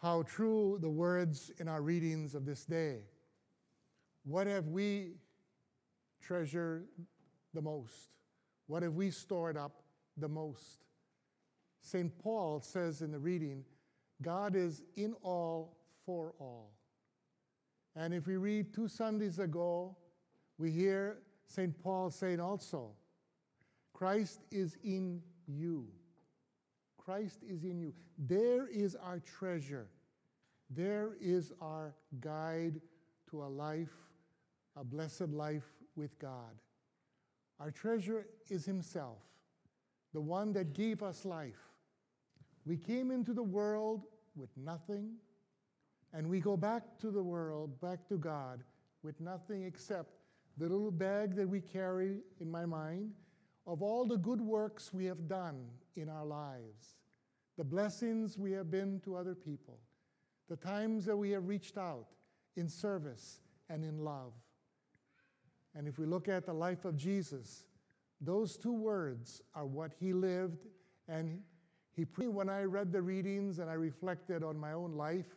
how true the words in our readings of this day. What have we treasured the most? What have we stored up the most? St. Paul says in the reading, God is in all for all. And if we read two Sundays ago, we hear St. Paul saying also, Christ is in you. Christ is in you. There is our treasure. There is our guide to a life, a blessed life with God. Our treasure is Himself, the one that gave us life. We came into the world with nothing, and we go back to the world, back to God, with nothing except the little bag that we carry in my mind of all the good works we have done in our lives, the blessings we have been to other people, the times that we have reached out in service and in love. And if we look at the life of Jesus, those two words are what he lived and he when I read the readings and I reflected on my own life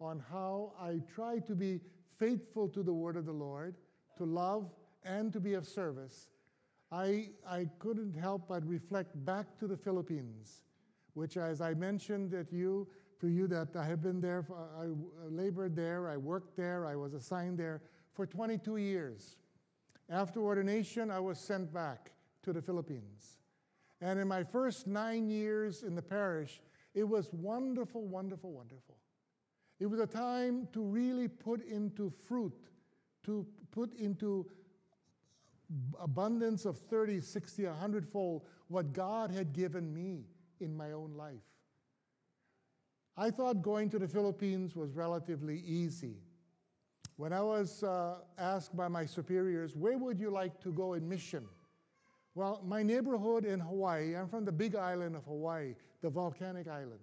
on how I try to be faithful to the word of the Lord, to love and to be of service, I, I couldn't help but reflect back to the Philippines, which, as I mentioned that you, to you, that I have been there, for, I labored there, I worked there, I was assigned there for 22 years. After ordination, I was sent back to the Philippines. And in my first nine years in the parish, it was wonderful, wonderful, wonderful. It was a time to really put into fruit, to put into abundance of 30, 60, 100 fold what God had given me in my own life. I thought going to the Philippines was relatively easy. When I was uh, asked by my superiors, where would you like to go in mission? Well, my neighborhood in Hawaii, I'm from the big island of Hawaii, the volcanic island.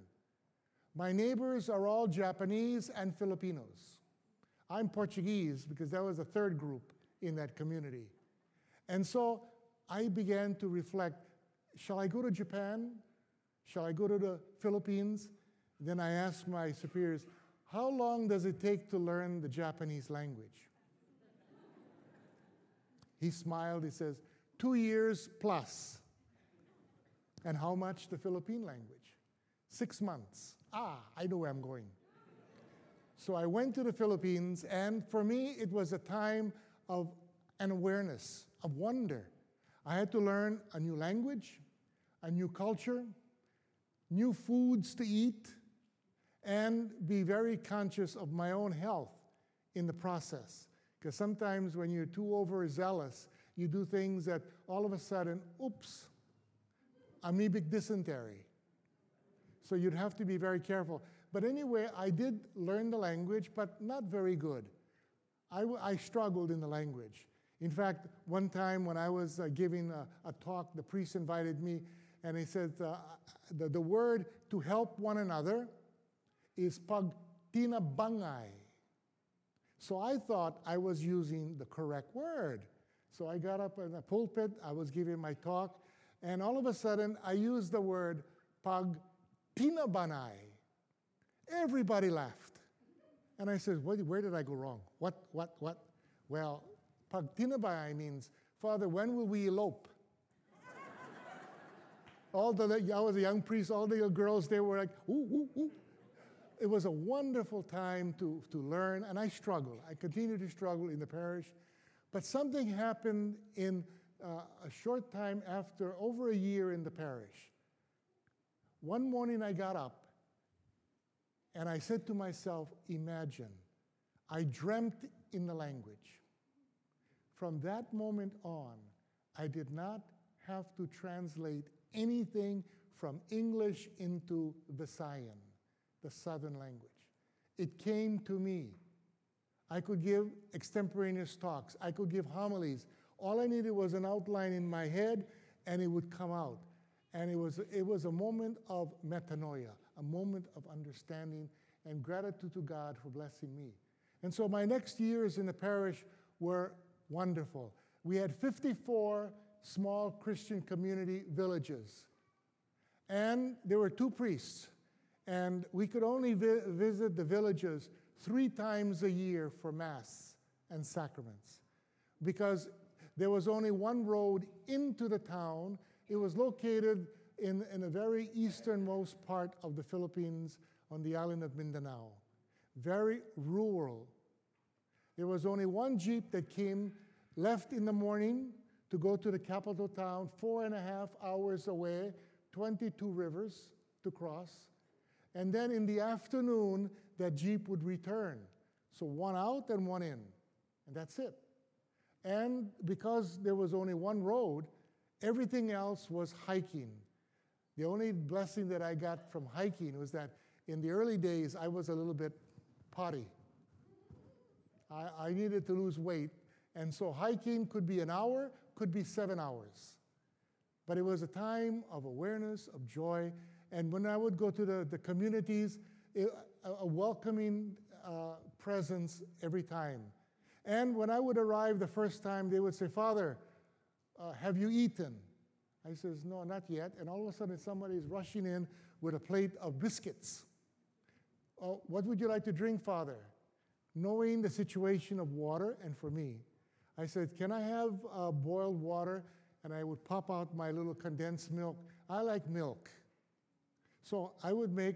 My neighbors are all Japanese and Filipinos. I'm Portuguese because that was the third group in that community. And so I began to reflect shall I go to Japan? Shall I go to the Philippines? Then I asked my superiors, how long does it take to learn the Japanese language? he smiled, he says, two years plus. And how much the Philippine language? Six months. Ah, I know where I'm going. So I went to the Philippines, and for me, it was a time of an awareness of wonder. I had to learn a new language, a new culture, new foods to eat, and be very conscious of my own health in the process. Because sometimes when you're too overzealous, you do things that all of a sudden, oops, amoebic dysentery. So you'd have to be very careful. But anyway, I did learn the language, but not very good. I, I struggled in the language. In fact, one time when I was uh, giving a, a, talk, the priest invited me, and he says uh, the, the word to help one another is pagtinabangai. So I thought I was using the correct word. So I got up in the pulpit, I was giving my talk, and all of a sudden I used the word pagtinabanai. Everybody laughed. And I said, where did I go wrong? What, what, what? Well, Pagtinabai means, Father, when will we elope? All the, I was a young priest, all the girls there were like, ooh, ooh, ooh. It was a wonderful time to, to learn, and I struggled. I continued to struggle in the parish. But something happened in uh, a short time after, over a year in the parish. One morning I got up and I said to myself, Imagine, I dreamt in the language. From that moment on, I did not have to translate anything from English into Visayan, the southern language. It came to me. I could give extemporaneous talks, I could give homilies. All I needed was an outline in my head, and it would come out. And it was, it was a moment of metanoia, a moment of understanding and gratitude to God for blessing me. And so my next years in the parish were wonderful. We had 54 small Christian community villages. And there were two priests. And we could only vi- visit the villages three times a year for Mass and sacraments because there was only one road into the town. It was located in, in a very easternmost part of the Philippines on the island of Mindanao. Very rural. There was only one Jeep that came, left in the morning to go to the capital town, four and a half hours away, 22 rivers to cross. And then in the afternoon, that Jeep would return. So one out and one in. And that's it. And because there was only one road, everything else was hiking. The only blessing that I got from hiking was that in the early days, I was a little bit potty. I, I needed to lose weight. And so hiking could be an hour, could be seven hours. But it was a time of awareness, of joy. And when I would go to the, the communities, it, a, a, welcoming uh, presence every time. And when I would arrive the first time, they would say, Father, uh, have you eaten? I says, no, not yet. And all of a sudden, somebody is rushing in with a plate of biscuits. Oh, what would you like to drink, Father? Knowing the situation of water, and for me, I said, Can I have uh, boiled water? And I would pop out my little condensed milk. I like milk. So I would make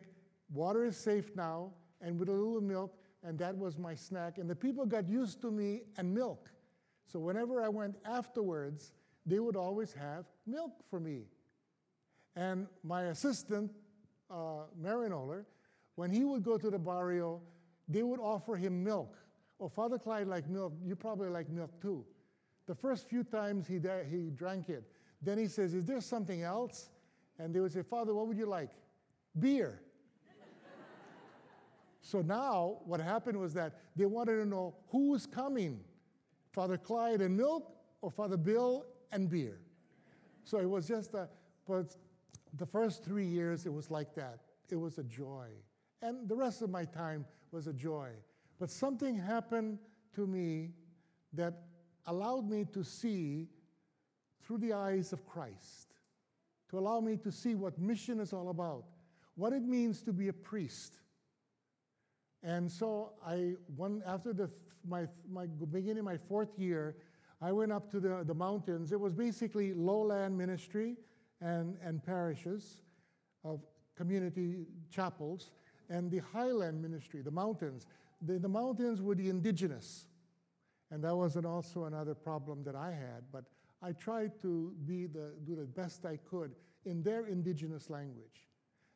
water is safe now, and with a little milk, and that was my snack. And the people got used to me and milk. So whenever I went afterwards, they would always have milk for me. And my assistant, uh, Maryknoller, when he would go to the barrio, they would offer him milk. Oh, Father Clyde liked milk. You probably like milk too. The first few times he, he drank it. Then he says, Is there something else? And they would say, Father, what would you like? Beer. so now what happened was that they wanted to know who was coming Father Clyde and milk or Father Bill and beer. So it was just a, but the first three years it was like that. It was a joy. And the rest of my time was a joy. But something happened to me that allowed me to see through the eyes of Christ, to allow me to see what mission is all about, what it means to be a priest. And so I, one, after the, my, my beginning my fourth year, I went up to the, the mountains. It was basically lowland ministry and, and parishes of community chapels and the highland ministry, the mountains. The, the mountains were the indigenous. And that was also another problem that I had, but I tried to be the, do the best I could in their indigenous language.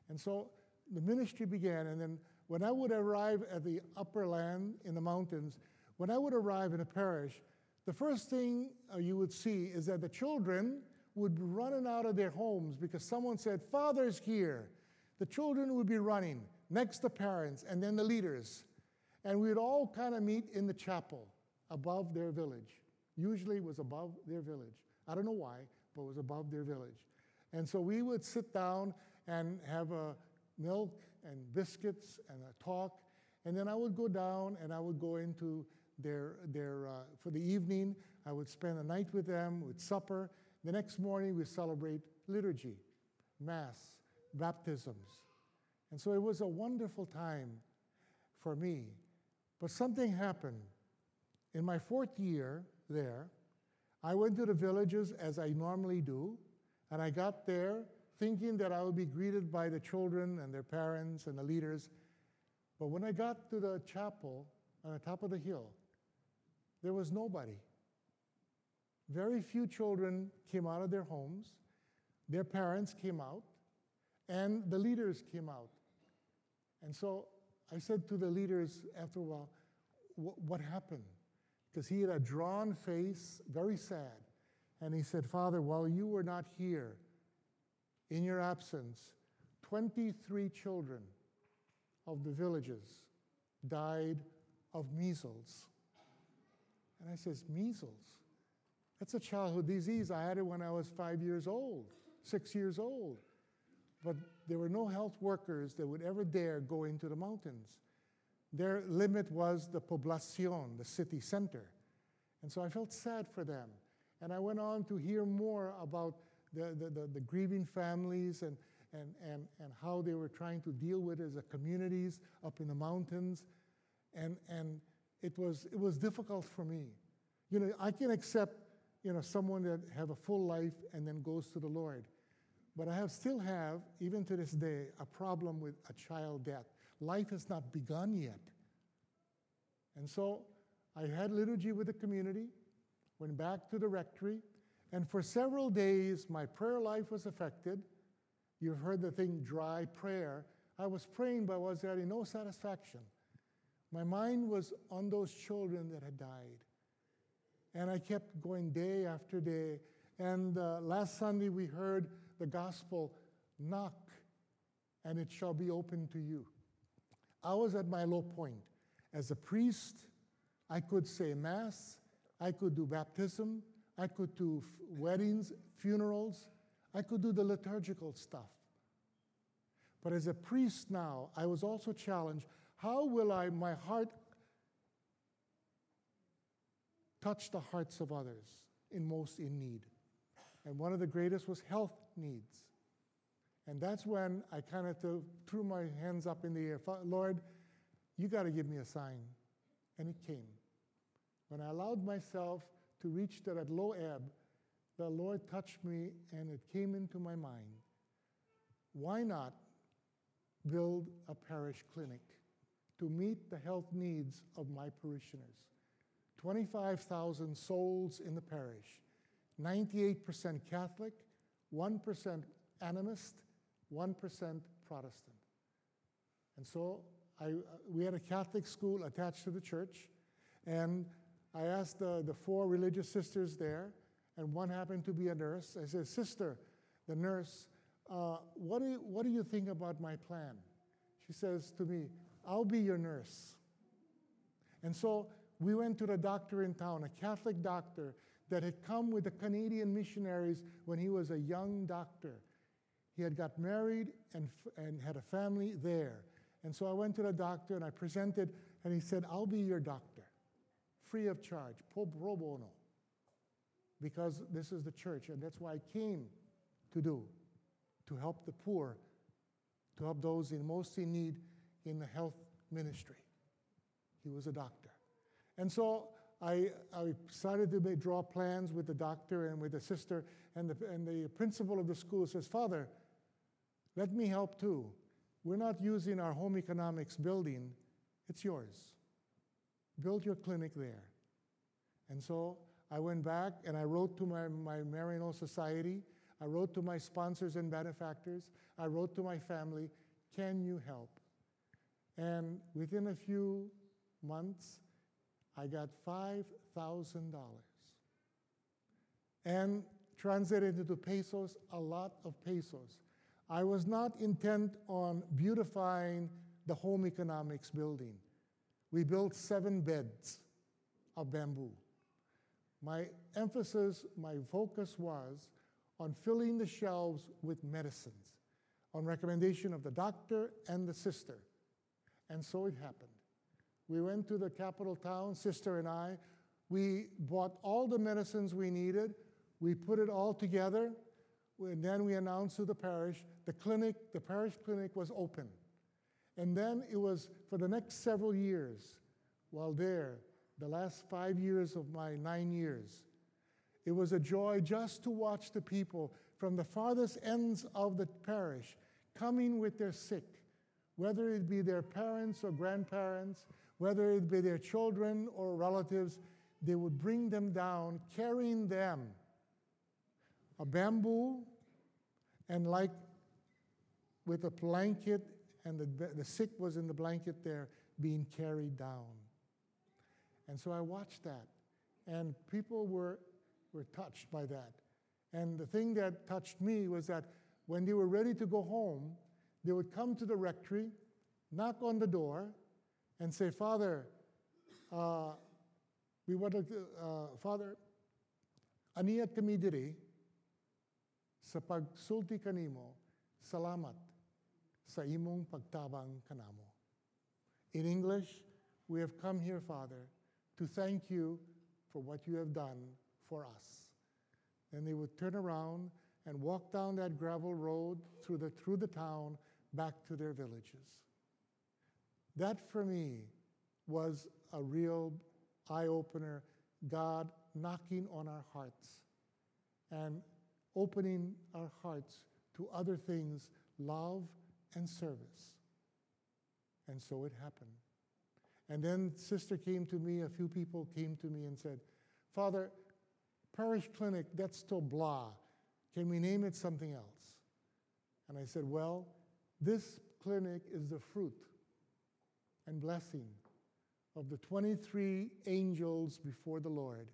And so the ministry began, and then when I would arrive at the upper land in the mountains, when I would arrive in a parish, the first thing uh, you would see is that the children would be running out of their homes because someone said, Father's here. The children would be running next the parents, and then the leaders. And we'd all kind of meet in the chapel above their village. Usually it was above their village. I don't know why, but it was above their village. And so we would sit down and have a milk and biscuits and a talk. And then I would go down and I would go into their, their uh, for the evening. I would spend a night with them with supper. The next morning we celebrate liturgy, mass, baptisms. And so it was a wonderful time for me. But something happened. In my fourth year there, I went to the villages as I normally do, and I got there thinking that I would be greeted by the children and their parents and the leaders. But when I got to the chapel on the top of the hill, there was nobody. Very few children came out of their homes, their parents came out, and the leaders came out. And so I said to the leaders after a while, What happened? Because he had a drawn face, very sad. And he said, Father, while you were not here, in your absence, 23 children of the villages died of measles. And I says, Measles? That's a childhood disease. I had it when I was five years old, six years old. But there were no health workers that would ever dare go into the mountains. Their limit was the poblacion, the city center. And so I felt sad for them. And I went on to hear more about the, the, the, the grieving families and, and, and, and how they were trying to deal with it as a communities up in the mountains. And, and it, was, it was difficult for me. You know, I can accept, you know, someone that have a full life and then goes to the Lord. But I have, still have, even to this day, a problem with a child death. Life has not begun yet. And so I had liturgy with the community, went back to the rectory, and for several days my prayer life was affected. You've heard the thing dry prayer. I was praying, but I was getting no satisfaction. My mind was on those children that had died. And I kept going day after day. And uh, last Sunday we heard the gospel knock, and it shall be open to you. I was at my low point. As a priest, I could say Mass, I could do baptism, I could do f- weddings, funerals, I could do the liturgical stuff. But as a priest now, I was also challenged how will I, my heart, touch the hearts of others in most in need? And one of the greatest was health needs. And that's when I kind of threw my hands up in the air. Lord, you got to give me a sign. And it came. When I allowed myself to reach that low ebb, the Lord touched me and it came into my mind. Why not build a parish clinic to meet the health needs of my parishioners? 25,000 souls in the parish, 98% Catholic, 1% animist, 1% Protestant. And so I, we had a Catholic school attached to the church, and I asked the, the four religious sisters there, and one happened to be a nurse. I said, Sister, the nurse, uh, what, do you, what do you think about my plan? She says to me, I'll be your nurse. And so we went to the doctor in town, a Catholic doctor that had come with the Canadian missionaries when he was a young doctor. He had got married and, and had a family there. And so I went to the doctor and I presented, and he said, I'll be your doctor, free of charge, pro bono, because this is the church, and that's why I came to do, to help the poor, to help those in most in need in the health ministry. He was a doctor. And so I, I started to make, draw plans with the doctor and with the sister, and the, and the principal of the school says, Father, let me help too. We're not using our home economics building, it's yours. Build your clinic there. And so I went back and I wrote to my, my Maryknoll Society, I wrote to my sponsors and benefactors, I wrote to my family, can you help? And within a few months, I got $5,000. And translated into pesos, a lot of pesos. I was not intent on beautifying the home economics building. We built seven beds of bamboo. My emphasis, my focus was on filling the shelves with medicines on recommendation of the doctor and the sister. And so it happened. We went to the capital town, sister and I. We bought all the medicines we needed. We put it all together. And then we announced to the parish the clinic, the parish clinic was open. And then it was for the next several years, while there, the last five years of my nine years, it was a joy just to watch the people from the farthest ends of the parish coming with their sick, whether it be their parents or grandparents, whether it be their children or relatives, they would bring them down, carrying them a bamboo, and like with a blanket, and the, the sick was in the blanket there, being carried down. And so I watched that, and people were, were touched by that. And the thing that touched me was that when they were ready to go home, they would come to the rectory, knock on the door, and say, Father, uh, we want to, uh, Father, aniat kami diri sa pagsulti kanimo, salamat sa imong pagtabang kanamo. In English, we have come here, Father, to thank you for what you have done for us. And they would turn around and walk down that gravel road through the, through the town back to their villages. That for me was a real eye opener. God knocking on our hearts and opening our hearts to other things, love and service. And so it happened. And then sister came to me, a few people came to me and said, Father, parish clinic, that's still blah. Can we name it something else? And I said, Well, this clinic is the fruit and blessing of the 23 angels before the Lord,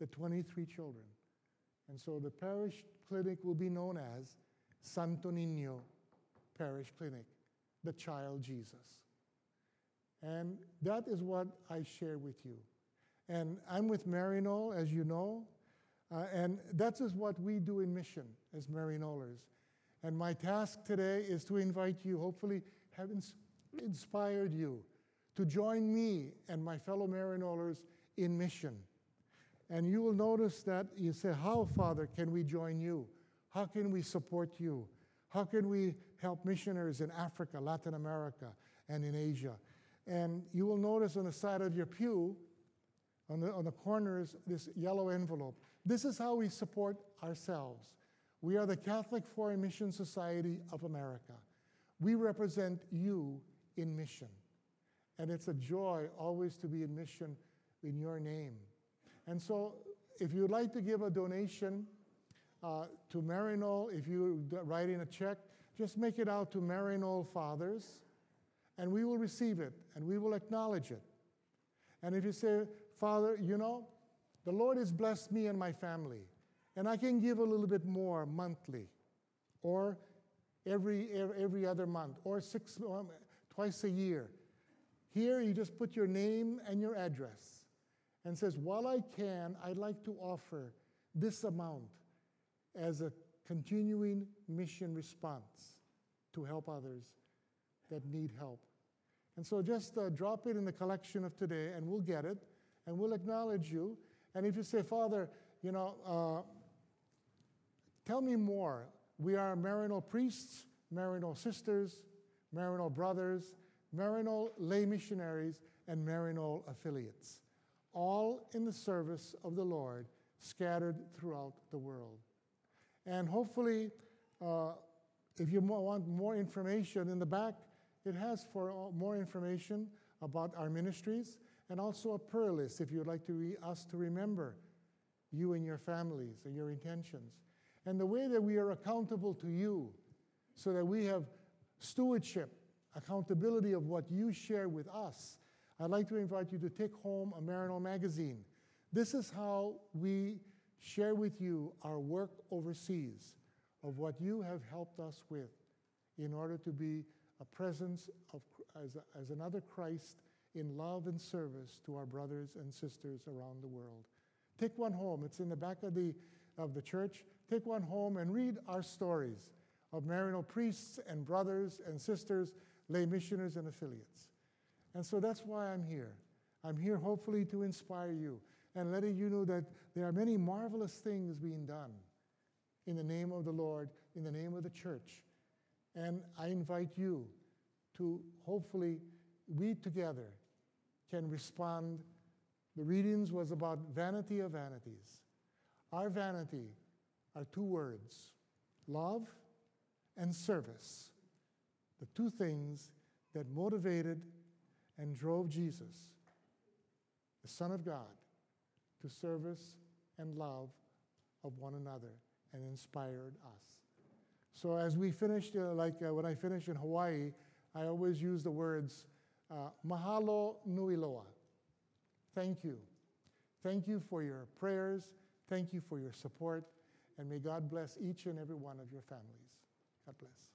the 23 children. And so the parish clinic will be known as Santo Niño Parish Clinic, the child Jesus. And that is what I share with you. And I'm with Maryknoll, as you know, uh, and that is what we do in mission as Maryknollers. And my task today is to invite you, hopefully, have ins- inspired you to join me and my fellow Maryknollers in mission. And you will notice that you say, How, Father, can we join you? How can we support you? How can we help missionaries in Africa, Latin America, and in Asia? And you will notice on the side of your pew, on the, on the corners, this yellow envelope. This is how we support ourselves. We are the Catholic Foreign Mission Society of America. We represent you in mission. And it's a joy always to be in mission in your name. And so, if you'd like to give a donation uh, to Maryknoll, if you're writing a check, just make it out to Maryknoll Fathers, and we will receive it and we will acknowledge it. And if you say, Father, you know, the Lord has blessed me and my family, and I can give a little bit more monthly, or every, every other month, or six, um, twice a year. Here, you just put your name and your address and says, While I can, I'd like to offer this amount as a continuing mission response to help others that need help. And so just uh, drop it in the collection of today, and we'll get it, and we'll acknowledge you. And if you say, Father, you know, uh, tell me more. We are Maryknoll priests, Maryknoll sisters, Maryknoll brothers, Maryknoll lay missionaries, and Maryknoll affiliates, all in the service of the Lord, scattered throughout the world. And hopefully, uh, if you want more information in the back, it has for more information about our ministries and also a prayer list if you'd like to re- us to remember you and your families and your intentions. And the way that we are accountable to you so that we have stewardship accountability of what you share with us, I'd like to invite you to take home a Maryknoll magazine. This is how we share with you our work overseas of what you have helped us with in order to be a presence of, as, as another Christ in love and service to our brothers and sisters around the world. Take one home. It's in the back of the, of the church. Take one home and read our stories of Maryknoll priests and brothers and sisters lay missioners and affiliates. And so that's why I'm here. I'm here hopefully to inspire you and letting you know that there are many marvelous things being done in the name of the Lord, in the name of the church. And I invite you to hopefully we together can respond. The readings was about vanity of vanities. Our vanity are two words love and service the two things that motivated and drove Jesus, the Son of God, to service and love of one another and inspired us. So as we finished, uh, like uh, when I finished in Hawaii, I always use the words uh, mahalo nui loa. Thank you. Thank you for your prayers. Thank you for your support. And may God bless each and every one of your families. God bless.